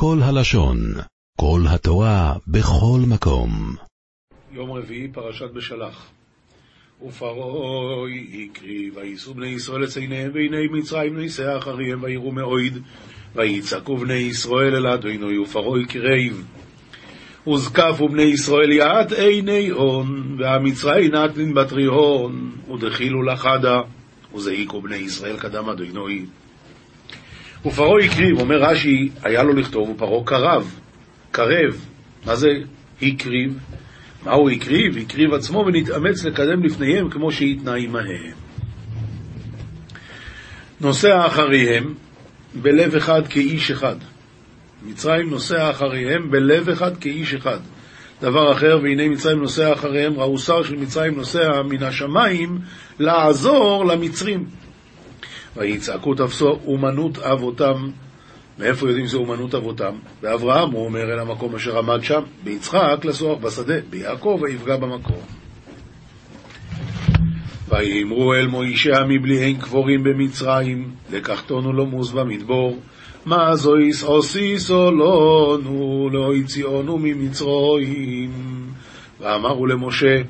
כל הלשון, כל התורה, בכל מקום. יום רביעי, פרשת בשלח. ופרעה הקריב, וייסעו בני ישראל את עיניהם בעיני מצרים נישא אחריהם, ויראו מאויד, ויצעקו בני ישראל אל אדוני, ופרעה הקריב. וזקפו בני ישראל יעט עיני הון, והמצרי נתנין בתרי הון, ודחילו לחדה, וזעיקו בני ישראל קדם אדוני. ופרעה הקריב, אומר רש"י, היה לו לכתוב, ופרעה קרב, קרב, מה זה הקריב? מה הוא הקריב? הקריב עצמו ונתאמץ לקדם לפניהם כמו שהתנה עמהם. נוסע אחריהם בלב אחד כאיש אחד. מצרים נוסע אחריהם בלב אחד כאיש אחד. דבר אחר, והנה מצרים נוסע אחריהם, ראו שר של מצרים נוסע מן השמיים לעזור למצרים. ויצעקו תפסו אומנות אבותם. מאיפה יודעים שזו אומנות אבותם? באברהם, הוא אומר, אל המקום אשר עמד שם, ביצחק לסוח בשדה, ביעקב ויפגע במקום. ויאמרו אל מוישה מבליהן קבורים במצרים, לקחתונו לומוס במדבור. מה זויס עוסיסו לנו, לא הציאונו ממצרים. ואמרו למשה,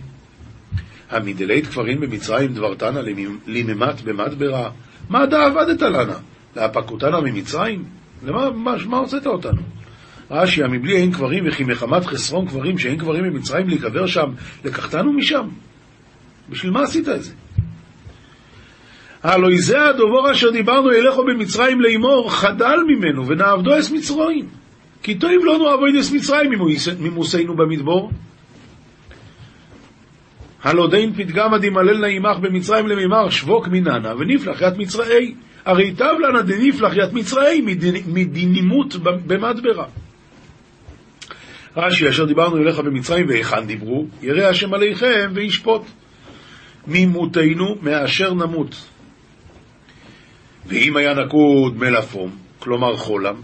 המדלית כפרים במצרים דברתנה ליממת במדברה, מה דא עבדת לנה? להפקותנה ממצרים? למה מה, מה הוצאת אותנו? רש"י, מבלי אין קברים וכי מחמת חסרון קברים שאין קברים במצרים להיקבר שם, לקחתנו משם? בשביל מה עשית את זה? הלא זה הדובור אשר דיברנו אליכו במצרים לאמור, חדל ממנו ונעבדו אס מצרים. כי טוב לנו אבוידס מצרים ממוסנו במדבור. הלא דין פתגמא דמלל נעימך במצרים למימר שבוק מננה ונפלח ית מצראי. הרי טב לנה דנפלח ית מצראי מדינימות במדברה. רש"י, אשר דיברנו אליך במצרים והיכן דיברו, ירא השם עליכם וישפוט. ממותנו מאשר נמות. ואם היה נקוד מלפום, כלומר חולם,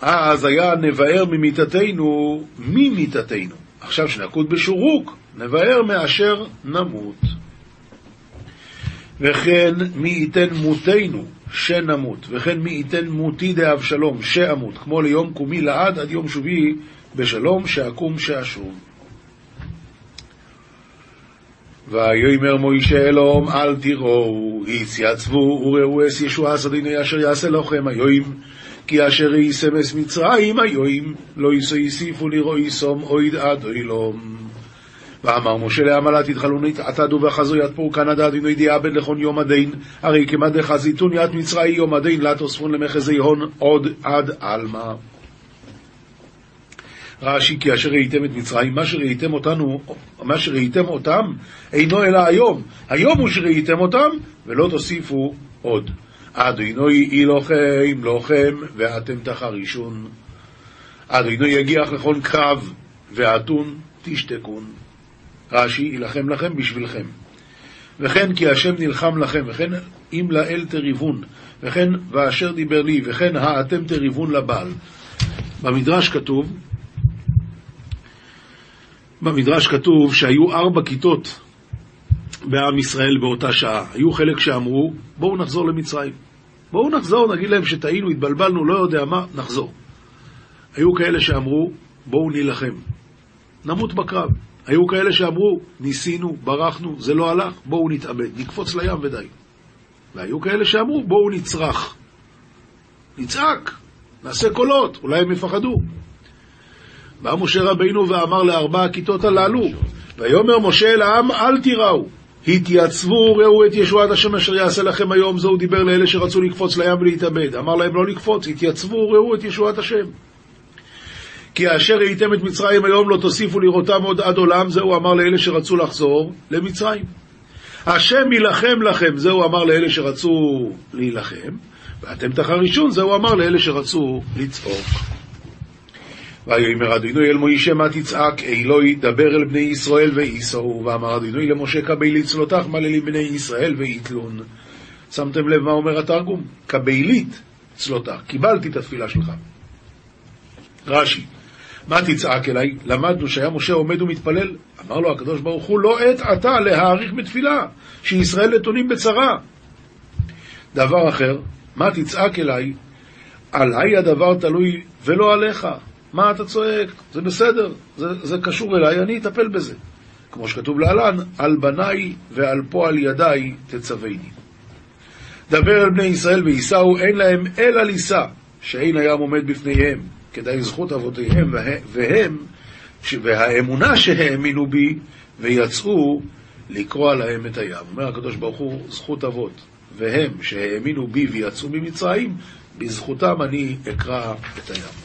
אז היה נבער ממיתתנו ממיתתנו. עכשיו שנקוד בשורוק, נבער מאשר נמות. וכן מי ייתן מותנו שנמות, וכן מי ייתן מותי דאבשלום שאמות, כמו ליום קומי לעד עד יום שובי בשלום שאקום שאשוב. ויאמר מוישה אלום אל תראו, התייצבו וראו אס ישועה סדיני אשר יעשה לכם היום, כי אשר יסמס מצרים היום, לא יוסיפו לרואי סום אויד עד אילום. ואמר משה לעמלה תתחלוני עתדו ואחזו יד פור קנדה דינו ידיעה בן לכון יום הדין הרי כמד חזיתון יד מצרי יום הדין לה תוספון למחזי הון עוד עד עלמא רש"י כי אשר ראיתם את מצרים, מה שראיתם אותנו, מה שראיתם אותם, אינו אלא היום. היום הוא שראיתם אותם, ולא תוסיפו עוד. אדוני יהי לוחם, ואתם תחרישון. אדוני יגיח לכל קרב, ואתון תשתקון. רש"י, יילחם לכם בשבילכם. וכן כי השם נלחם לכם, וכן אם לאל תריבון, וכן ואשר דיבר לי, וכן האתם תריבון לבעל. במדרש כתוב, במדרש כתוב שהיו ארבע כיתות בעם ישראל באותה שעה. היו חלק שאמרו, בואו נחזור למצרים. בואו נחזור, נגיד להם שטעינו, התבלבלנו, לא יודע מה, נחזור. היו כאלה שאמרו, בואו נילחם. נמות בקרב. היו כאלה שאמרו, ניסינו, ברחנו, זה לא הלך, בואו נתאבד, נקפוץ לים ודי. והיו כאלה שאמרו, בואו נצרח. נצעק, נעשה קולות, אולי הם יפחדו. בא משה רבינו ואמר לארבע הכיתות הללו, ויאמר משה אל העם, אל תיראו, התייצבו, ראו את ישועת השם אשר יעשה לכם היום, זהו דיבר לאלה שרצו לקפוץ לים ולהתאבד. אמר להם לא לקפוץ, התייצבו, ראו את ישועת השם. כי אשר ראיתם את מצרים היום לא תוסיפו לראותם עוד עד עולם, זהו אמר לאלה שרצו לחזור למצרים. השם יילחם לכם, זהו אמר לאלה שרצו להילחם, ואתם תחרישון, זהו אמר לאלה שרצו לצעוק. ויאמר אדוני אל מוישה מה תצעק אלוהי דבר אל בני ישראל וייסעו ואמר אדוני למשה קבלית צלותך מללים בני ישראל ויתלון שמתם לב מה אומר התרגום? קבלית צלותך קיבלתי את התפילה שלך רש"י מה תצעק אליי? למדנו שהיה משה עומד ומתפלל אמר לו הקדוש ברוך הוא לא עת עתה להאריך בתפילה שישראל נתונים בצרה דבר אחר מה תצעק אליי? עליי הדבר תלוי ולא עליך. מה אתה צועק? זה בסדר, זה, זה קשור אליי, אני אטפל בזה. כמו שכתוב להלן, על בניי ועל פועל ידיי תצוויני. דבר אל בני ישראל וייסעו, אין להם אלא לישא, שאין הים עומד בפניהם, כדאי זכות אבותיהם, והם, והאמונה שהאמינו בי, ויצאו לקרוע להם את הים. אומר הקדוש ברוך הוא, זכות אבות, והם שהאמינו בי ויצאו ממצרים, בזכותם אני אקרע את הים.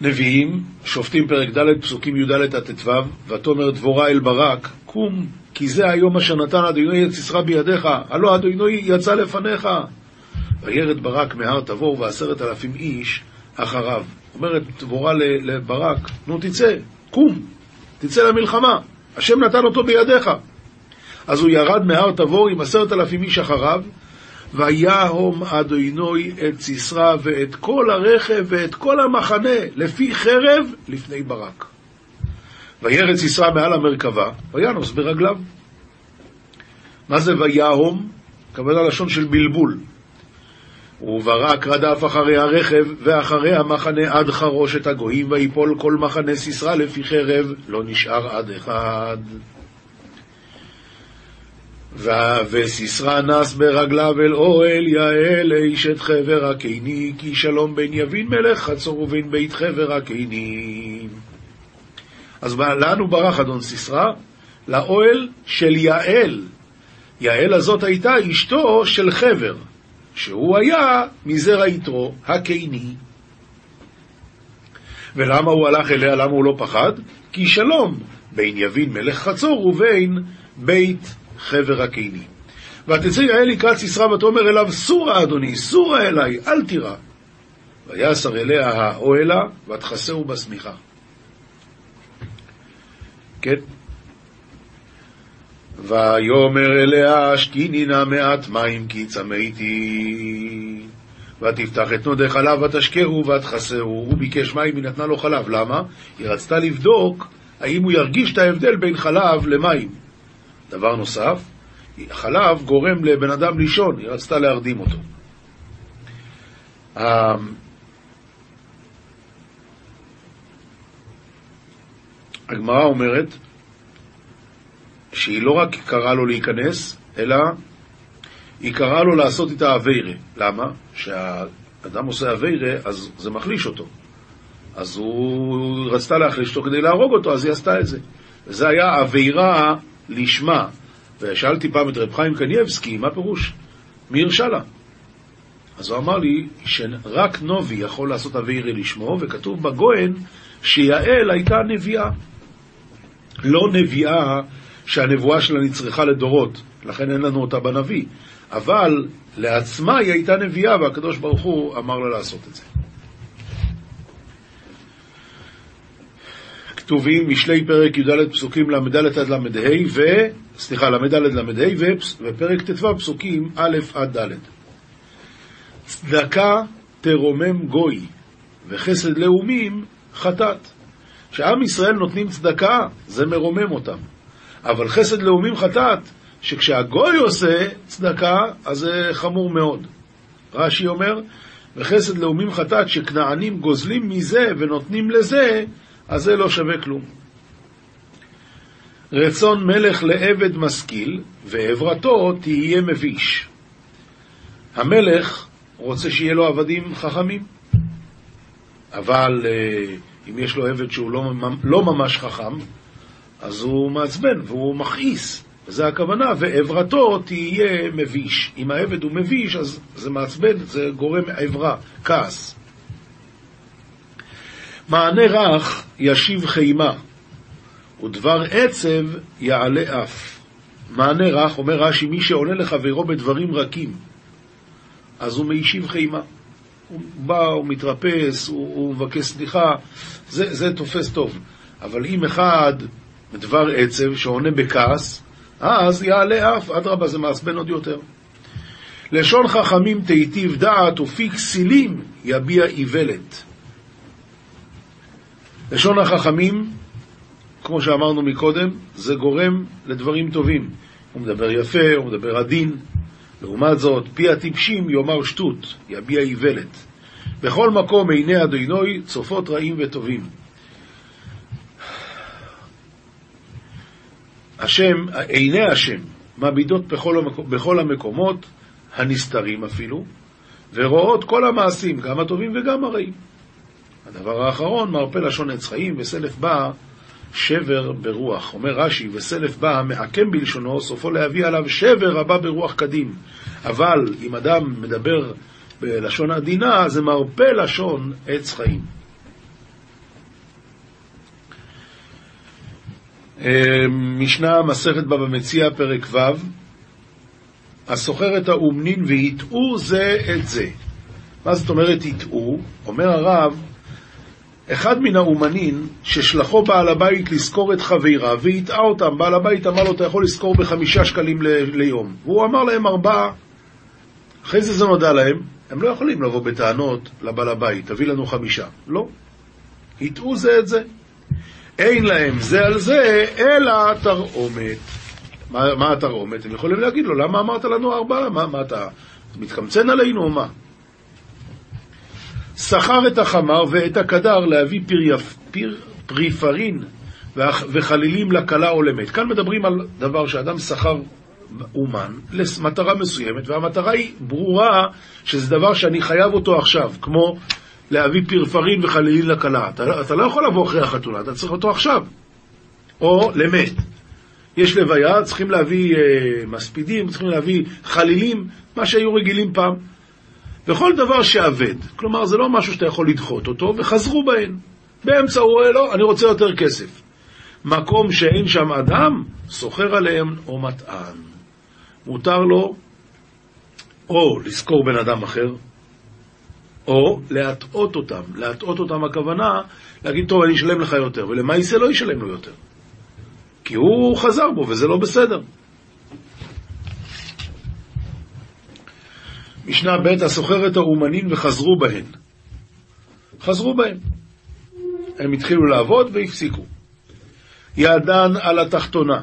נביאים, שופטים פרק ד', פסוקים י"ד עד ט"ו, ותאמר דבורה אל ברק, קום, כי זה היום אשר נתן אדוני את סיסרא בידיך, הלא אדוני יצא לפניך. וירד ברק מהר תבור ועשרת אלפים איש אחריו. אומרת דבורה לברק, נו תצא, קום, תצא למלחמה, השם נתן אותו בידיך. אז הוא ירד מהר תבור עם עשרת אלפים איש אחריו, ויהום אדוני את סיסרא ואת כל הרכב ואת כל המחנה לפי חרב לפני ברק. וירד סיסרא מעל המרכבה, וינוס ברגליו. מה זה ויהום? כוונה לשון של בלבול. וברק רדף אחרי הרכב ואחרי המחנה עד חרושת הגויים ויפול כל מחנה סיסרא לפי חרב לא נשאר עד אחד. וסיסרא נס ברגליו אל אוהל יעל אשת חבר הקיני כי שלום בין יבין מלך חצור ובין בית חבר הקיני. אז לאן הוא ברח אדון סיסרא? לאוהל של יעל. יעל הזאת הייתה אשתו של חבר, שהוא היה מזרע יתרו הקיני. ולמה הוא הלך אליה? למה הוא לא פחד? כי שלום בין יבין מלך חצור ובין בית חבר הקיני. ותצא יעל לקראת סיסרא ותאמר אליו, סורה אדוני, סורה אליי, אל תירא. ויסר אליה האוהלה, ותכסהו בשמיכה. כן? ויאמר אליה, שקיני נא מעט מים כי צמאתי. ותפתח את נודי חלב ותשקהו ותכסהו. הוא ביקש מים, היא נתנה לו חלב. למה? היא רצתה לבדוק האם הוא ירגיש את ההבדל בין חלב למים. דבר נוסף, חלב גורם לבן אדם לישון, היא רצתה להרדים אותו. הגמרא אומרת שהיא לא רק קראה לו להיכנס, אלא היא קראה לו לעשות איתה אביירה. למה? כשהאדם עושה אביירה, אז זה מחליש אותו. אז הוא רצתה להחליש אותו כדי להרוג אותו, אז היא עשתה את זה. וזה היה אביירה לשמה. ושאלתי פעם את רב חיים קנייבסקי, מה פירוש? מי הרשה לה? אז הוא אמר לי שרק נובי יכול לעשות אביירה לשמו, וכתוב בגוהן שיעל הייתה נביאה. לא נביאה שהנבואה שלה נצרכה לדורות, לכן אין לנו אותה בנביא, אבל לעצמה היא הייתה נביאה, והקדוש ברוך הוא אמר לה לעשות את זה. כתובים משלי פרק י"ד פסוקים ל"ד עד ל"ה ו... סליחה, ל"ד ל"ה ופרק ט"ו פסוקים א' עד ד'. צדקה תרומם גוי וחסד לאומים חטאת. כשעם ישראל נותנים צדקה, זה מרומם אותם. אבל חסד לאומים חטאת, שכשהגוי עושה צדקה, אז זה חמור מאוד. רש"י אומר, וחסד לאומים חטאת, שכנענים גוזלים מזה ונותנים לזה, אז זה לא שווה כלום. רצון מלך לעבד משכיל, ועברתו תהיה מביש. המלך רוצה שיהיה לו עבדים חכמים, אבל אה, אם יש לו עבד שהוא לא, לא ממש חכם, אז הוא מעצבן והוא מכעיס, וזה הכוונה, ועברתו תהיה מביש. אם העבד הוא מביש, אז זה מעצבן, זה גורם עברה, כעס. מענה רך ישיב חימה, ודבר עצב יעלה אף. מענה רך, אומר רש"י, מי שעונה לחברו בדברים רכים, אז הוא מיישיב חימה. הוא בא, הוא מתרפס, הוא, הוא מבקש סליחה, זה, זה תופס טוב. אבל אם אחד דבר עצב שעונה בכעס, אז יעלה אף, אדרבה, זה מעצבן עוד יותר. לשון חכמים תיטיב דעת ופי כסילים יביע איוולת. לשון החכמים, כמו שאמרנו מקודם, זה גורם לדברים טובים. הוא מדבר יפה, הוא מדבר עדין, לעומת זאת, פי הטיפשים יאמר שטות, יביע איוולת. בכל מקום עיני אדינוי צופות רעים וטובים. השם, עיני השם, מביטות בכל, המקום, בכל המקומות, הנסתרים אפילו, ורואות כל המעשים, גם הטובים וגם הרעים. הדבר האחרון, מרפא לשון עץ חיים, וסלף בא שבר ברוח. אומר רש"י, וסלף בא מעקם בלשונו, סופו להביא עליו שבר הבא ברוח קדים. אבל אם אדם מדבר בלשון עדינה, זה מרפא לשון עץ חיים. אה, משנה מסכת בבא מציע, פרק ו', הסוחר את האומנין והטעו זה את זה. מה זאת אומרת הטעו? אומר הרב, אחד מן האומנין ששלחו בעל הבית לזכור את חבריו והטעה אותם, בעל הבית אמר לו אתה יכול לזכור בחמישה שקלים ליום והוא אמר להם ארבעה אחרי זה זה נודע להם, הם לא יכולים לבוא בטענות לבעל הבית, תביא לנו חמישה. לא. הטעו זה את זה. אין להם זה על זה, אלא תרעומת. מה, מה התרעומת? הם יכולים להגיד לו, למה אמרת לנו ארבעה? מה, מה אתה מתקמצן עלינו או מה? שכר את החמר ואת הקדר להביא פריפ, פיר, פריפרין וחלילים לכלה או למת. כאן מדברים על דבר שאדם שכר אומן למטרה מסוימת, והמטרה היא ברורה שזה דבר שאני חייב אותו עכשיו, כמו להביא פרפרים וחלילים לכלה. אתה, אתה לא יכול לבוא אחרי החתונה, אתה צריך אותו עכשיו. או למת. יש לוויה, צריכים להביא אה, מספידים, צריכים להביא חלילים, מה שהיו רגילים פעם. וכל דבר שאבד, כלומר זה לא משהו שאתה יכול לדחות אותו, וחזרו בהן. באמצע הוא רואה, לא, אני רוצה יותר כסף. מקום שאין שם אדם, סוחר עליהם או מטען. מותר לו או לשכור בן אדם אחר, או להטעות אותם. להטעות אותם הכוונה, להגיד, טוב, אני אשלם לך יותר, ולמעשה לא ישלם לו יותר. כי הוא חזר בו, וזה לא בסדר. משנה ב' הסוחר את האומנים וחזרו בהן. חזרו בהן. הם התחילו לעבוד והפסיקו. ידן על התחתונה.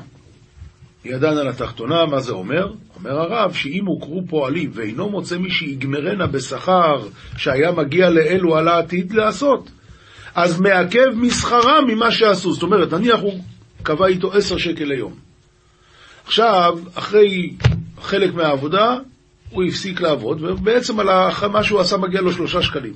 ידן על התחתונה, מה זה אומר? אומר הרב שאם הוכרו פועלים ואינו מוצא מי שיגמרנה בשכר שהיה מגיע לאלו על העתיד לעשות, אז מעכב מסחרם ממה שעשו. זאת אומרת, נניח הוא קבע איתו עשר שקל ליום. עכשיו, אחרי חלק מהעבודה, הוא הפסיק לעבוד, ובעצם על מה שהוא עשה מגיע לו שלושה שקלים.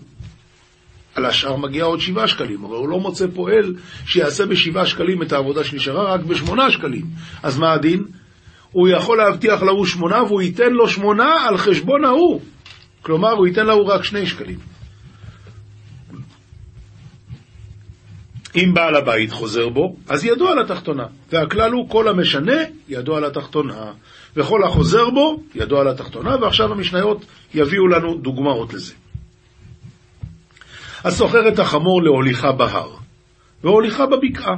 על השאר מגיע עוד שבעה שקלים, אבל הוא לא מוצא פועל שיעשה בשבעה שקלים את העבודה שנשארה רק בשמונה שקלים. אז מה הדין? הוא יכול להבטיח להוא שמונה והוא ייתן לו שמונה על חשבון ההוא. כלומר, הוא ייתן להוא רק שני שקלים. אם בעל הבית חוזר בו, אז ידו על התחתונה. והכלל הוא כל המשנה, ידו על התחתונה. וכל החוזר בו, ידו על התחתונה, ועכשיו המשניות יביאו לנו דוגמאות לזה. הסוחר את החמור להוליכה בהר, והוליכה בבקעה.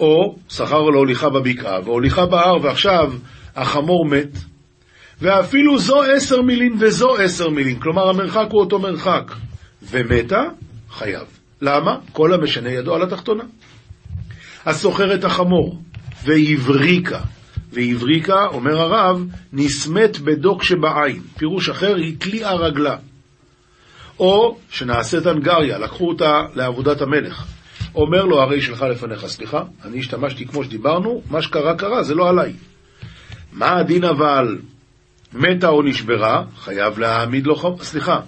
או שכר להוליכה בבקעה, והוליכה בהר, ועכשיו החמור מת, ואפילו זו עשר מילין וזו עשר מילין, כלומר המרחק הוא אותו מרחק, ומתה, חייב. למה? כל המשנה ידו על התחתונה. הסוחר את החמור, והבריקה, והבריקה, אומר הרב, נסמת בדוק שבעין, פירוש אחר, התליעה רגלה. או שנעשית אנגריה, לקחו אותה לעבודת המלך. אומר לו הרי שלך לפניך, סליחה, אני השתמשתי כמו שדיברנו, מה שקרה קרה, זה לא עליי. מה הדין אבל מתה או נשברה, חייב להעמיד לו חוב, סליחה.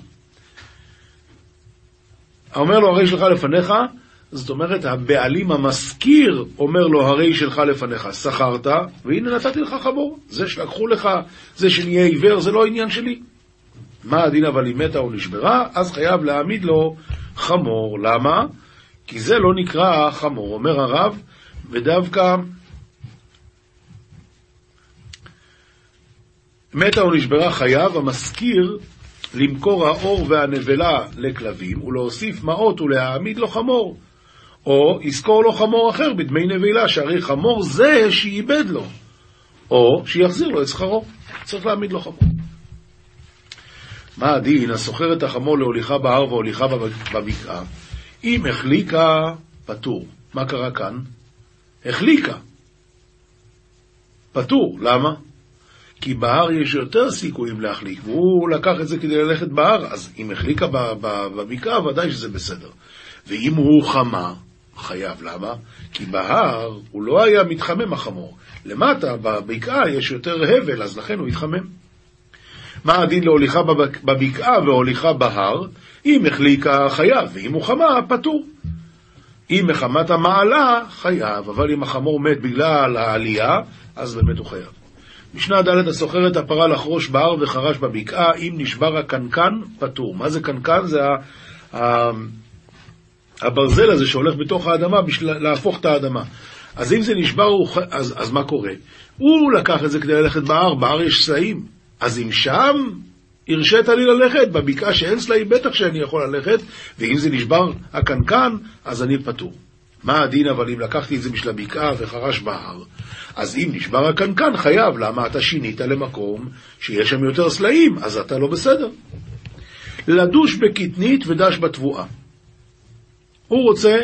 אומר לו הרי שלך לפניך, זאת אומרת, הבעלים המשכיר אומר לו, הרי שלך לפניך, שכרת, והנה נתתי לך חמור. זה שלקחו לך, זה שנהיה עיוור, זה לא עניין שלי. מה הדין אבל אם מתה או נשברה? אז חייב להעמיד לו חמור. למה? כי זה לא נקרא חמור. אומר הרב, ודווקא מתה או נשברה חייב המשכיר למכור האור והנבלה לכלבים ולהוסיף מעות ולהעמיד לו חמור. או יזכור לו חמור אחר בדמי נבילה, שהרי חמור זה שאיבד לו, או שיחזיר לו את שכרו. צריך להעמיד לו חמור. מה הדין? הסוחר את החמור להוליכה בהר והוליכה בבקעה. אם החליקה, פטור. מה קרה כאן? החליקה. פטור. למה? כי בהר יש יותר סיכויים להחליק, והוא לקח את זה כדי ללכת בהר, אז אם החליקה בבקעה, ודאי שזה בסדר. ואם הוא חמה, חייב. למה? כי בהר הוא לא היה מתחמם החמור. למטה, בבקעה, יש יותר הבל, אז לכן הוא התחמם. מה הדין להוליכה בבקעה והוליכה בהר? אם החליקה, חייב, ואם הוא חמה, פטור. אם מחמת המעלה, חייב, אבל אם החמור מת בגלל העלייה, אז באמת הוא חייב. משנה ד' הסוחר את הפרה לחרוש בהר וחרש בבקעה, אם נשבר הקנקן, פטור. מה זה קנקן? זה הברזל הזה שהולך בתוך האדמה בשביל להפוך את האדמה. אז אם זה נשבר, אז, אז מה קורה? הוא לקח את זה כדי ללכת בהר, בהר יש סלעים. אז אם שם הרשית לי ללכת, בבקעה שאין סלעים בטח שאני יכול ללכת, ואם זה נשבר הקנקן, אז אני פטור. מה הדין אבל אם לקחתי את זה בשביל הבקעה וחרש בהר? אז אם נשבר הקנקן, חייב. למה? אתה שינית למקום שיש שם יותר סלעים, אז אתה לא בסדר. לדוש בקטנית ודש בתבואה. הוא רוצה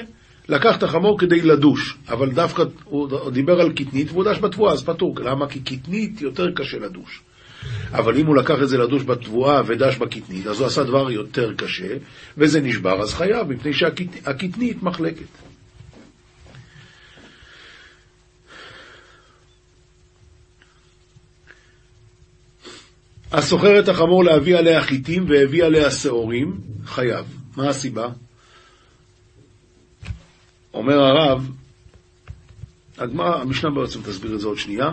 לקח את החמור כדי לדוש, אבל דווקא הוא דיבר על קטנית והוא דש בתבואה, אז פטור. למה? כי קטנית יותר קשה לדוש. אבל אם הוא לקח את זה לדוש בתבואה ודש בקטנית, אז הוא עשה דבר יותר קשה, וזה נשבר, אז חייב, מפני שהקטנית מחלקת. הסוחר את החמור להביא עליה חיטים והביא עליה שעורים, חייב. מה הסיבה? אומר הרב, הגמרא, המשנה בעצם תסביר את זה עוד שנייה,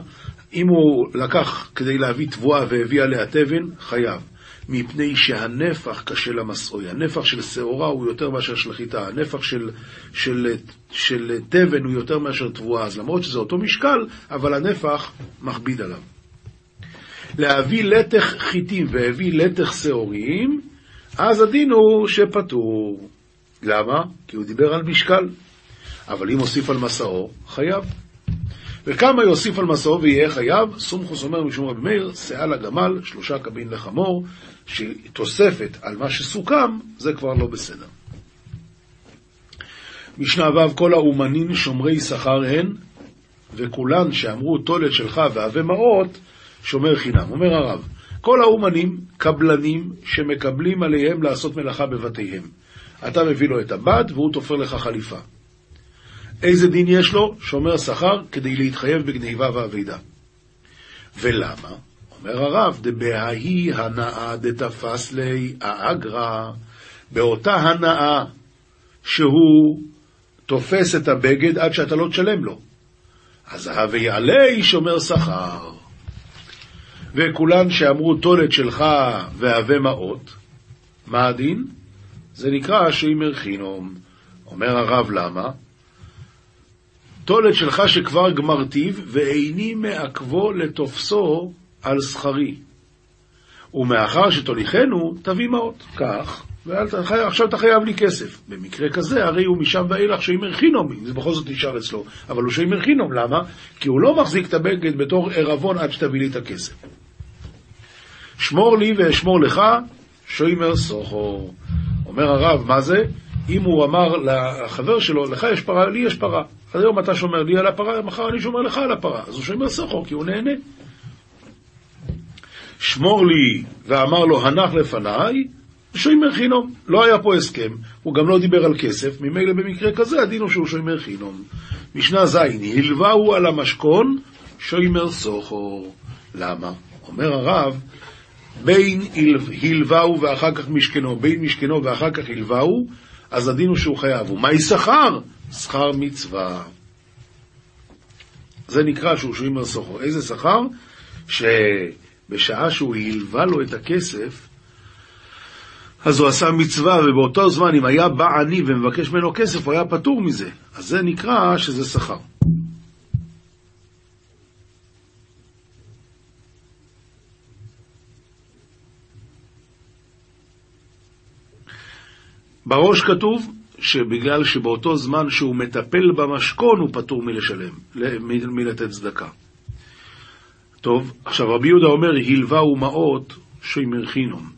אם הוא לקח כדי להביא תבואה והביא עליה תבן, חייב. מפני שהנפח קשה למסעוי. הנפח של שעורה הוא יותר מאשר של חיטה, הנפח של, של, של תבן הוא יותר מאשר תבואה. אז למרות שזה אותו משקל, אבל הנפח מכביד עליו. להביא לתך חיטים והביא לתך שעורים, אז הדין הוא שפטור. למה? כי הוא דיבר על משקל. אבל אם הוסיף על מסעו, חייב. וכמה יוסיף על מסעו ויהיה חייב? סומכוס אומר משום רבי מאיר, שאה לגמל, שלושה קבין לחמור, שתוספת על מה שסוכם, זה כבר לא בסדר. משנה ו' כל האומנים שומרי שכר הן, וכולן שאמרו תולת שלך והווה מעות, שומר חינם. אומר הרב, כל האומנים, קבלנים, שמקבלים עליהם לעשות מלאכה בבתיהם. אתה מביא לו את הבד והוא תופר לך חליפה. איזה דין יש לו? שומר שכר כדי להתחייב בגניבה ואבידה. ולמה? אומר הרב, דבהאי הנאה דתפס לי האגרא, באותה הנאה שהוא תופס את הבגד עד שאתה לא תשלם לו. אז הווי עלי שומר שכר. וכולן שאמרו תולת שלך והווה מעות, מה הדין? זה נקרא שאימר חינום. אומר הרב למה? תולת שלך שכבר גמרתיו, ואיני מעכבו לתופסו על שכרי. ומאחר שתוליכנו, תביא מעות. כך, ועכשיו אתה חייב לי כסף. במקרה כזה, הרי הוא משם ואילך שאימר חינום, אם זה בכל זאת נשאר אצלו. אבל הוא שאימר חינום, למה? כי הוא לא מחזיק את הבגד בתור ערבון עד שתביא לי את הכסף. שמור לי ואשמור לך, שוימר סוחו. אומר הרב, מה זה? אם הוא אמר לחבר שלו, לך יש פרה, לי יש פרה. אז היום אתה שומר לי על הפרה, מחר אני שומר לך על הפרה. אז הוא שומר סוחו, כי הוא נהנה. שמור לי, ואמר לו, הנח לפניי, שוימר חינום. לא היה פה הסכם, הוא גם לא דיבר על כסף, ממילא במקרה כזה הדין הוא שהוא שוימר חינום. משנה ז', הלווהו על המשכון, שוימר סוחו. למה? אומר הרב, בין הלווהו ואחר כך משכנו, בין משכנו ואחר כך הלווהו, אז הדין הוא שהוא חייב. ומהי שכר? שכר מצווה. זה נקרא שהוא שוהים על סוחו. איזה שכר? שבשעה שהוא הלווה לו את הכסף, אז הוא עשה מצווה, ובאותו זמן, אם היה בא עני ומבקש ממנו כסף, הוא היה פטור מזה. אז זה נקרא שזה שכר. בראש כתוב שבגלל שבאותו זמן שהוא מטפל במשכון הוא פטור מלשלם, מלתת צדקה. טוב, עכשיו רבי יהודה אומר, הלווה ומעות שימר חינום.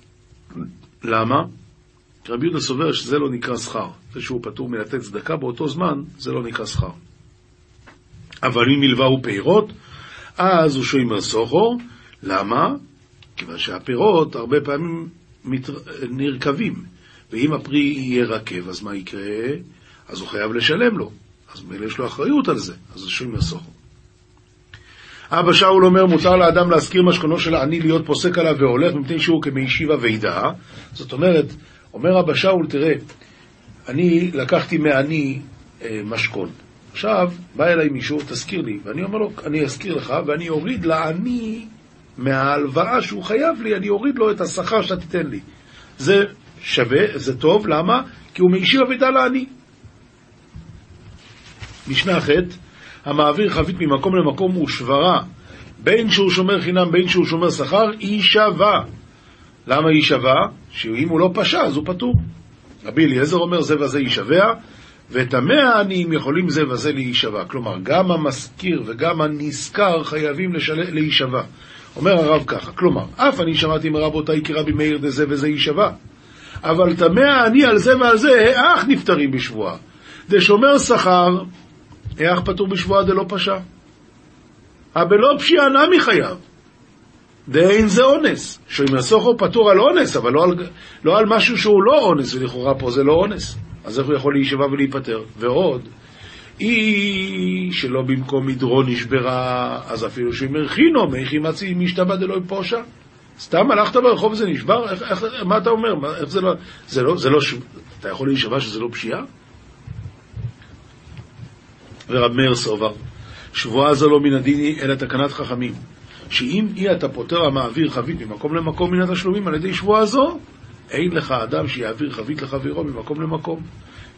למה? רבי יהודה סובר שזה לא נקרא שכר. זה שהוא פטור מלתת צדקה באותו זמן, זה לא נקרא שכר. אבל אם הלווה הוא פירות, אז הוא שוימר סוחו, למה? כיוון שהפירות הרבה פעמים מת... נרקבים, ואם הפרי יהיה רקב, אז מה יקרה? אז הוא חייב לשלם לו. אז מילא יש לו אחריות על זה, אז זה שוימר סוחו. אבא שאול אומר, מותר לאדם להזכיר משכונו של העני להיות פוסק עליו והולך, מפני שהוא כמישיבה וידע. זאת אומרת, אומר אבא שאול, תראה, אני לקחתי מעני אה, משכון. עכשיו, בא אליי מישהו, תזכיר לי, ואני אומר לו, אני אזכיר לך, ואני אוריד לעני מההלוואה שהוא חייב לי, אני אוריד לו את השכר שאתה תיתן לי. זה שווה, זה טוב, למה? כי הוא מישיבה וידע לעני. משנה ח' המעביר חבית ממקום למקום הוא שברה, בין שהוא שומר חינם, בין שהוא שומר שכר, היא שווה. למה היא שווה? שאם הוא לא פשע, אז הוא פטור. רבי אליעזר אומר, זה וזה יישבע, ואת המאה העניים יכולים זה וזה להישבע. כלומר, גם המשכיר וגם הנזכר חייבים להישבע. אומר הרב ככה, כלומר, אף אני שמעתי מרבותיי כי רבי מאיר דזה וזה יישבע. אבל תמה אני על זה ועל זה, אך נפטרים בשבועה. דשומר שכר, איך פטור בשבועה דלא פשע? הבלא פשיעה נמי חייב. דאין זה אונס. הסוחר פטור על אונס, אבל לא על, לא על משהו שהוא לא אונס, ולכאורה פה זה לא אונס. אז איך הוא יכול להישבע ולהיפטר? ועוד, היא שלא במקום מדרון נשברה, אז אפילו שאם הרחינו, מי מצי משתבע דלא פושע. סתם הלכת ברחוב וזה נשבר? איך, איך, מה אתה אומר? מה, איך זה לא... זה לא, זה לא ש... אתה יכול להישבע שזה לא פשיעה? ורב מאיר סובר, שבועה זו לא מן הדין אלא תקנת חכמים, שאם אי אתה פוטר המעביר חבית ממקום למקום מן התשלומים על ידי שבועה זו, אין לך אדם שיעביר חבית לחברו ממקום למקום.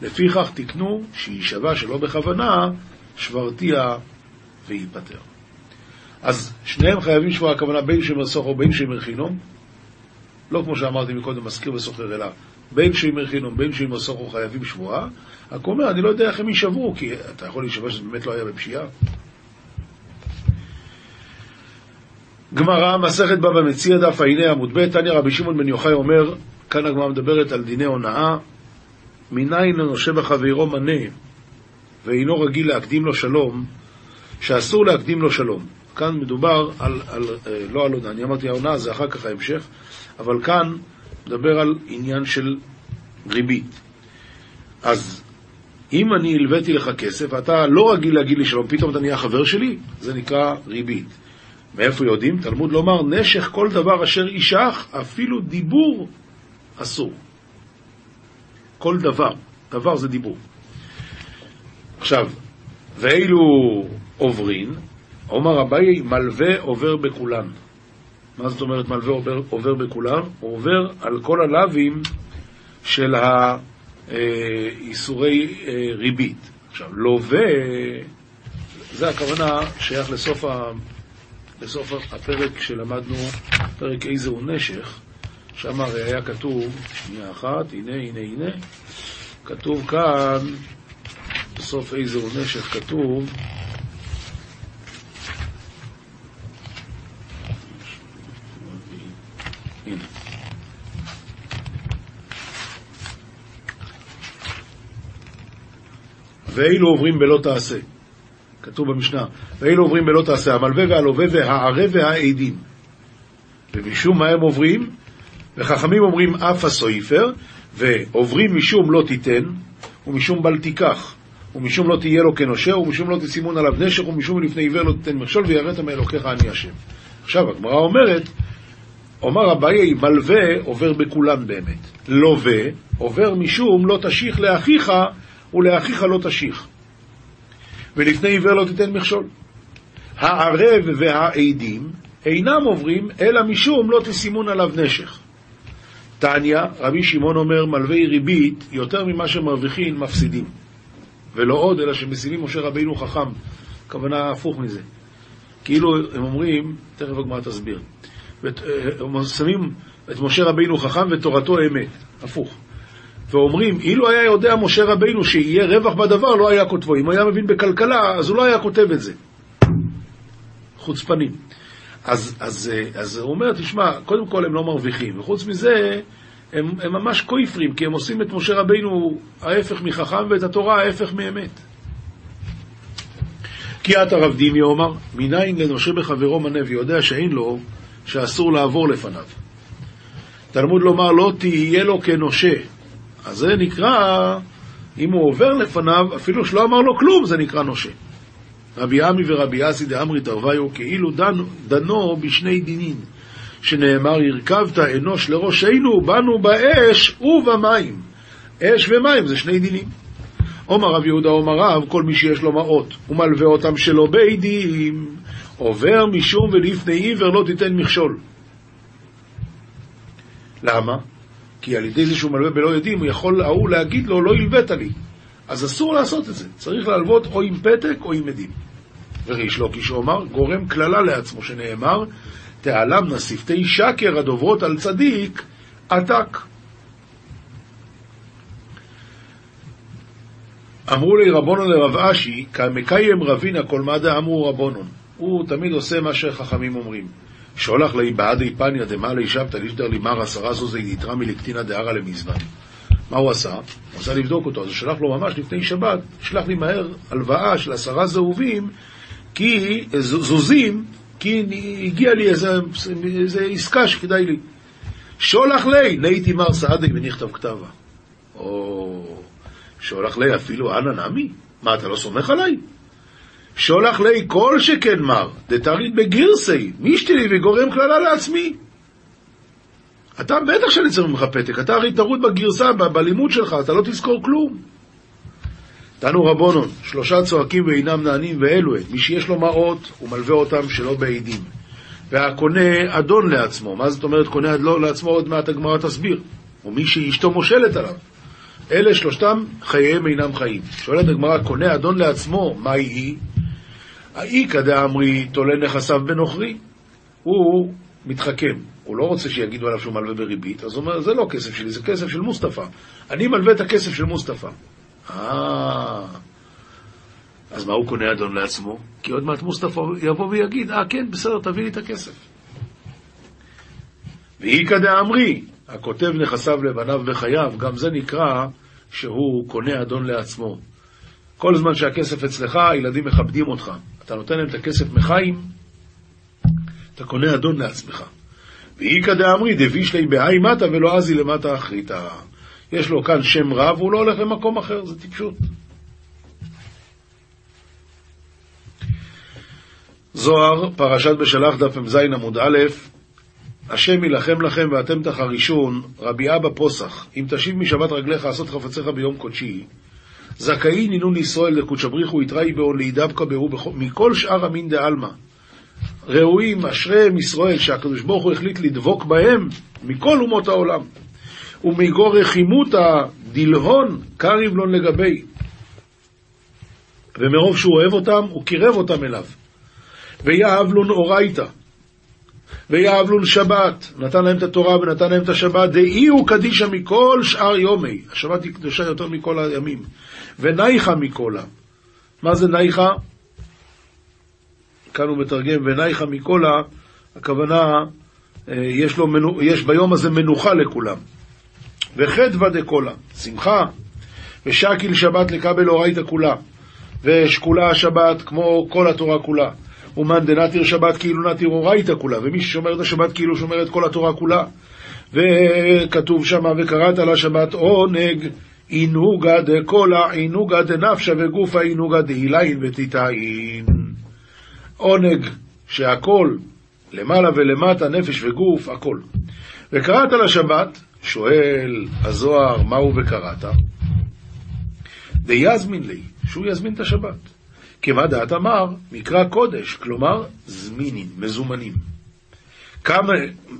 לפיכך תקנו שיישבע שלא בכוונה, שברתיה וייפטר. אז שניהם חייבים שבועה, הכוונה בין שימר סוחר בין שימר חינום, לא כמו שאמרתי מקודם, מזכיר וסוחר, אלא בין שימר חינום בין שימר סוחר חייבים שבועה, רק אומר, אני לא יודע איך הם יישבעו, כי אתה יכול להישבע שזה באמת לא היה בפשיעה. גמרא, מסכת בבא מציע דף העיני עמוד ב', תניא רבי שמעון בן יוחאי אומר, כאן הגמרא מדברת על דיני הונאה, מניין הנושה בחברו מנה, ואינו רגיל להקדים לו שלום, שאסור להקדים לו שלום. כאן מדובר על, על אה, לא על הונאה, אני אמרתי ההונאה זה אחר כך ההמשך, אבל כאן מדבר על עניין של ריבית. אז אם אני הלוויתי לך כסף ואתה לא רגיל להגיד לי שלום, פתאום אתה נהיה חבר שלי, זה נקרא ריבית. מאיפה יודעים? תלמוד לומר, נשך כל דבר אשר ישך, אפילו דיבור אסור. כל דבר, דבר זה דיבור. עכשיו, ואילו עוברין, אומר אביי, מלווה עובר בכולן. מה זאת אומרת מלווה עובר, עובר בכולן? הוא עובר על כל הלאווים של האיסורי אה, ריבית. עכשיו, לווה, זה הכוונה שייך לסוף, ה, לסוף הפרק שלמדנו, פרק איזה הוא נשך, שם הרי היה כתוב, שנייה אחת, הנה, הנה, הנה, כתוב כאן, בסוף איזה הוא נשך כתוב, ואילו עוברים בלא תעשה. כתוב במשנה, ואילו עוברים בלא תעשה, המלווה והלווה והערב והעדים. ומשום מה הם עוברים? וחכמים אומרים אף הסויפר, ועוברים משום לא תיתן, ומשום בל תיקח, ומשום לא תהיה לו כנושה, ומשום לא תסימון עליו נשך, ומשום לפני עיוור לא תיתן מכשול, ויראת מאלוקיך אני השם. עכשיו, הגמרא אומרת, אומר אביי, מלווה עובר בכולן באמת. לווה עובר משום לא תשיך לאחיך ולאחיך לא תשיך. ולפני עיוור לא תיתן מכשול. הערב והעדים אינם עוברים, אלא משום לא תסימון עליו נשך. תניא, רבי שמעון אומר, מלווי ריבית, יותר ממה שמרוויחים, מפסידים. ולא עוד, אלא שמסיבים משה רבינו חכם. הכוונה הפוך מזה. כאילו הם אומרים, תכף הגמרא תסביר. אה, הם שמים את משה רבינו חכם ותורתו אמת. הפוך. ואומרים, אילו היה יודע משה רבינו שיהיה רווח בדבר, לא היה כותבו. אם היה מבין בכלכלה, אז הוא לא היה כותב את זה. חוצפנים. אז, אז, אז הוא אומר, תשמע, קודם כל הם לא מרוויחים, וחוץ מזה, הם, הם ממש כויפרים, כי הם עושים את משה רבינו ההפך מחכם ואת התורה ההפך מאמת. כי את הרב דימי אומר, מניין לנושה בחברו מנה ויודע שאין לו, שאסור לעבור לפניו. תלמוד לומר לא תהיה לו כנושה. אז זה נקרא, אם הוא עובר לפניו, אפילו שלא אמר לו כלום, זה נקרא נושה. רבי עמי ורבי אסי דאמרי תרוויו כאילו דן, דנו בשני דינים, שנאמר הרכבת אנוש לראשנו, באנו באש ובמים. אש ומים זה שני דינים. עומר רב יהודה עומר רב, כל מי שיש לו מעות, ומלווה אותם שלא בעדים, עובר משום ולפני עיוור לא תיתן מכשול. למה? כי על ידי זה שהוא מלווה בלא יודעים, הוא יכול ההוא להגיד לו, לא הלווית לי. אז אסור לעשות את זה. צריך להלוות או עם פתק או עם עדים. וריש לוקיש אומר, גורם קללה לעצמו, שנאמר, תעלמנה שפתי שקר הדוברות על צדיק, עתק. אמרו לי רבונון לרב אשי, כמקיים רבינה כל מדה אמרו רבונון. הוא תמיד עושה מה שחכמים אומרים. שולח לי בעדי פניה דמעלי שבתא לישדר לימר עשרה זוזי יתרא מלקטינא דהרא למזמן. מה הוא עשה? הוא רצה לבדוק אותו, אז הוא שלח לו ממש לפני שבת, שלח לי מהר הלוואה של עשרה זהובים, כי, זוזים, כי הגיע לי איזה, איזה עסקה שכדאי לי. שולח לי, נייתי מר סעדי ונכתב כתבה. או שולח לי אפילו אנא נמי? מה, אתה לא סומך עליי? שולח לי כל שכן מר, דתרית בגירסי, מישתלי וגורם כללה לעצמי. אתה בטח שאני צריך ממך פתק, אתה הרי טרוד בגרסה, ב- בלימוד שלך, אתה לא תזכור כלום. תנו רבונון, שלושה צועקים ואינם נענים ואלו הם, מי שיש לו מעות, הוא מלווה אותם שלא בעדים. והקונה אדון לעצמו, מה זאת אומרת קונה אדון לעצמו? עוד מעט הגמרא תסביר. ומי שאשתו מושלת עליו. אלה שלושתם חייהם אינם חיים. שואלת הגמרא, קונה אדון לעצמו, מה היא? האיכא דאמרי תולה נכסיו בנוכרי. הוא מתחכם, הוא לא רוצה שיגידו עליו שהוא מלווה בריבית, אז הוא אומר, זה לא כסף שלי, זה כסף של מוסטפא. אני מלווה את הכסף של מוסטפא. אה... אז מה הוא קונה אדון לעצמו? כי עוד מעט מוסטפא יבוא ויגיד, אה כן, בסדר, תביא לי את הכסף. ואיכא דאמרי, הכותב נכסיו לבניו וחייו, גם זה נקרא שהוא קונה אדון לעצמו. כל זמן שהכסף אצלך, הילדים מכבדים אותך. אתה נותן להם את הכסף מחיים, אתה קונה אדון לעצמך. ואיכא דאמרי דביש לי בהאי מטה ולא עזי למטה אחריתה. יש לו כאן שם רב, הוא לא הולך למקום אחר, זה טיפשות. זוהר, פרשת בשלח דף מז עמוד א', השם יילחם לכם ואתם תחרישון, רבי אבא פוסח, אם תשיב משבת רגליך לעשות חפציך ביום קודשי, זכאי נינון ישראל לקודש בריחו יתראי בו להידבקה בהו מכל שאר המין דעלמא. ראויים, אשריהם ישראל, שהקדוש ברוך הוא החליט לדבוק בהם מכל אומות העולם. ומגור רחימותא דלהון קריב לון לגבי. ומרוב שהוא אוהב אותם, הוא קירב אותם אליו. ויהב לון אורייתא. ויהב לון שבת. נתן להם את התורה ונתן להם את השבת. דאי הוא קדישא מכל שאר יומי. השבת היא קדושה יותר מכל הימים. ונייחא מקולה. מה זה נייחא? כאן הוא מתרגם, ונייחא מקולה, הכוונה, יש, לו, יש ביום הזה מנוחה לכולם. וחדווה דקולה, שמחה, ושקיל שבת לקבל אורייתא כולה, ושקולה השבת כמו כל התורה כולה. ומאן דנתיר שבת כאילו נתיר אורייתא כולה, ומי ששומר את השבת כאילו שומר את כל התורה כולה. וכתוב שמה, וקראת לשבת עונג עינוגה דקולה, עינוגה דנפשה וגופה, עינוגה דהילאין ותיטאין. עונג שהכל, למעלה ולמטה, נפש וגוף, הכל. וקראת לשבת, שואל הזוהר, מהו וקראת? ויזמין לי, שהוא יזמין את השבת. כמה דעת אמר, מקרא קודש, כלומר זמינין, מזומנים. כמה,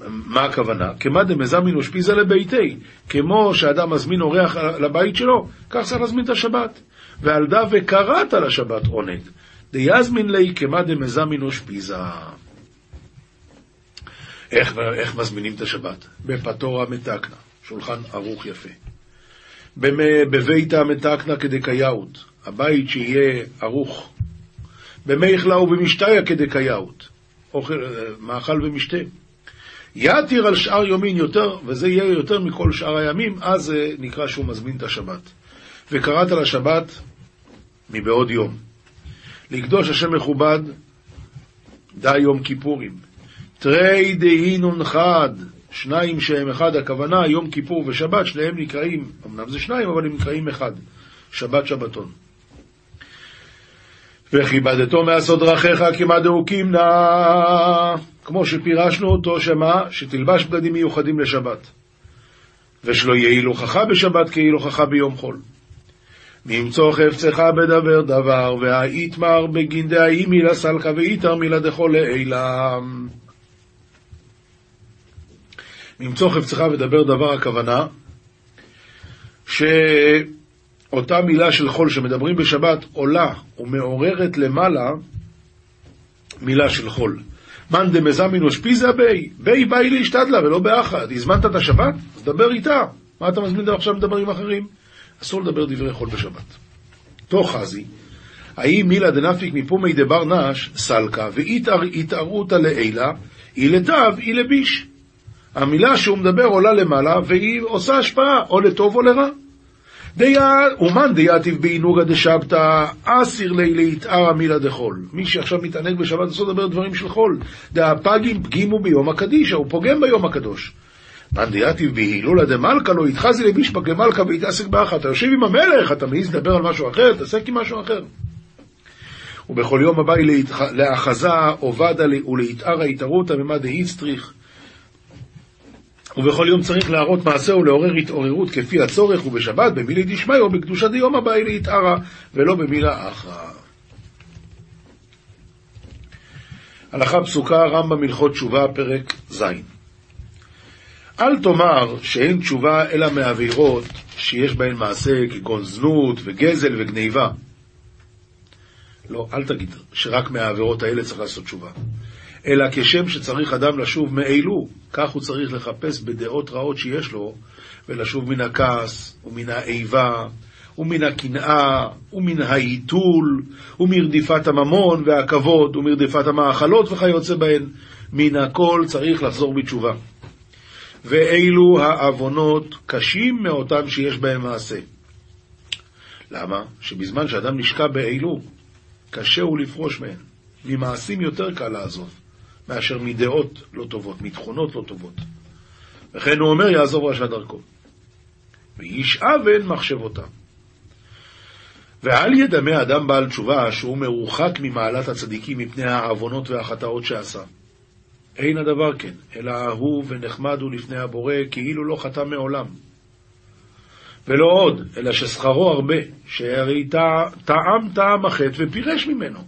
מה הכוונה? כמה דמזמין ושפיזה לביתי, כמו שאדם מזמין אורח לבית שלו, כך צריך להזמין את השבת. ועל דא וקראת לשבת עונג, דיזמין לי כמה דמזמין ושפיזה. איך, איך מזמינים את השבת? בפטורה מתקנה, שולחן ערוך יפה. בביתא מתקנה כדקייאות, הבית שיהיה ערוך. במיכלה ובמשתיה כדקייאות, אוכל, מאכל ומשתה. יתיר על שאר יומין יותר, וזה יהיה יותר מכל שאר הימים, אז זה נקרא שהוא מזמין את השבת. וקראת לשבת מבעוד יום. לקדוש השם מכובד, די יום כיפורים. תרי דהינון חד, שניים שהם אחד, הכוונה יום כיפור ושבת, שניהם נקראים, אמנם זה שניים, אבל הם נקראים אחד, שבת שבתון. וכיבדתו מעשות דרכיך כמעט דאוקים נא, כמו שפירשנו אותו, שמה? שתלבש בגדים מיוחדים לשבת. ושלא יהיה הילוכך בשבת כהילוכך ביום חול. ממצוא חפצך בדבר דבר, והאיתמר בגין דהאי מילה סלקה ואיתר מילה דכל לעילם. ממצוא חפצך ודבר דבר הכוונה, שאותה מילה של חול שמדברים בשבת עולה ומעוררת למעלה מילה של חול. מאן דמזמין ושפיזה בי, בי באי להשתדלה ולא באחד. הזמנת את השבת? אז דבר איתה. מה אתה מזמין עכשיו לדבר עם אחרים? אסור לדבר דברי חול בשבת. תוך חזי, האם מילה דנפיק מפומי דבר נש, סלקה, והתערותא לעילה, היא לתו, היא לביש. המילה שהוא מדבר עולה למעלה, והיא עושה השפעה, או לטוב או לרע. אומן דייתיב באינוגה דשבתא אסיר לי להתערא מילה דחול. מי שעכשיו מתענג בשבת אסור לדבר דברים של חול. דהפגים פגימו ביום הקדישא, הוא פוגם ביום הקדוש. מאן דייתיב בהילולא דמלכא לא יתחזי לבישפק למלכא ויתעסק באחת. אתה יושב עם המלך, אתה מעז לדבר על משהו אחר, תעסק עם משהו אחר. ובכל יום הבא לאחזה עובדה ולהתערא התערותא ממא דאיצטריך. ובכל יום צריך להראות מעשה ולעורר התעוררות כפי הצורך, ובשבת במילי דשמיא או בקדושת היום הבא להתערא, ולא במילה אחרא. הלכה פסוקה, רמב"ם הלכות תשובה, פרק ז'. אל תאמר שאין תשובה אלא מעבירות שיש בהן מעשה כגון זנות וגזל וגניבה. לא, אל תגיד שרק מהעבירות האלה צריך לעשות תשובה. אלא כשם שצריך אדם לשוב מאלו, כך הוא צריך לחפש בדעות רעות שיש לו, ולשוב מן הכעס, ומן האיבה, ומן הקנאה, ומן ההיתול, ומרדיפת הממון והכבוד, ומרדיפת המאכלות וכיוצא בהן. מן הכל צריך לחזור בתשובה. ואילו העוונות קשים מאותם שיש בהם מעשה. למה? שבזמן שאדם נשקע באילו, קשה הוא לפרוש מהן. ממעשים יותר קל לעזוב. מאשר מדעות לא טובות, מתכונות לא טובות. וכן הוא אומר, יעזוב רשע דרכו. ואיש אבן מחשבותם. ואל ידמה אדם בעל תשובה שהוא מרוחק ממעלת הצדיקים מפני העוונות והחטאות שעשה. אין הדבר כן, אלא אהוב ונחמד הוא לפני הבורא, כאילו לא חטא מעולם. ולא עוד, אלא ששכרו הרבה, שהרי טעם טעם החטא ופירש ממנו.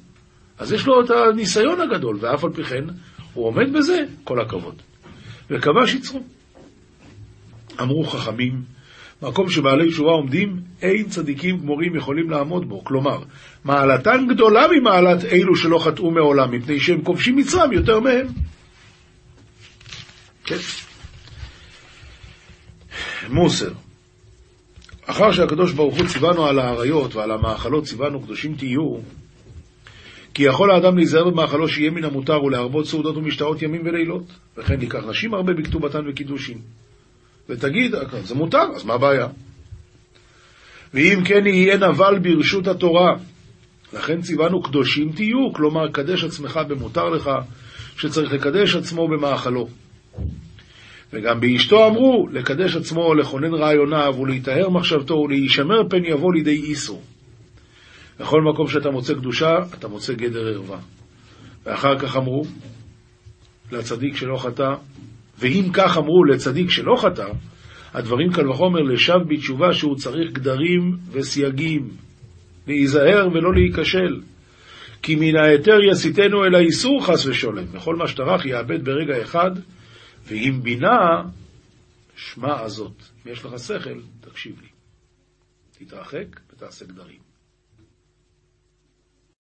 אז יש לו את הניסיון הגדול, ואף על פי כן, הוא עומד בזה, כל הכבוד. וכבש יצרו. אמרו חכמים, מקום שבעלי תשובה עומדים, אין צדיקים גמורים יכולים לעמוד בו. כלומר, מעלתן גדולה ממעלת אלו שלא חטאו מעולם, מפני שהם כובשים מצרים יותר מהם. כן. מוסר. אחר שהקדוש ברוך הוא ציוונו על האריות ועל המאכלות, ציוונו קדושים תהיו, כי יכול האדם להיזהר במאכלו שיהיה מן המותר ולהרבות סעודות ומשתאות ימים ולילות. וכן ייקח נשים הרבה בכתובתן וקידושין. ותגיד, זה מותר, אז מה הבעיה? ואם כן יהיה נבל ברשות התורה. לכן ציוונו קדושים תהיו, כלומר, קדש עצמך במותר לך, שצריך לקדש עצמו במאכלו. וגם באשתו אמרו, לקדש עצמו, לכונן רעיוניו, ולהיטהר מחשבתו, ולהישמר פן יבוא לידי איסור. בכל מקום שאתה מוצא קדושה, אתה מוצא גדר ערווה. ואחר כך אמרו לצדיק שלא חטא, ואם כך אמרו לצדיק שלא חטא, הדברים קל וחומר לשב בתשובה שהוא צריך גדרים וסייגים, להיזהר ולא להיכשל. כי מן ההיתר יסיתנו אל האיסור חס ושולם, וכל מה שטרח יאבד ברגע אחד, ואם בינה, שמע הזאת. אם יש לך שכל, תקשיב לי. תתרחק ותעשה גדרים.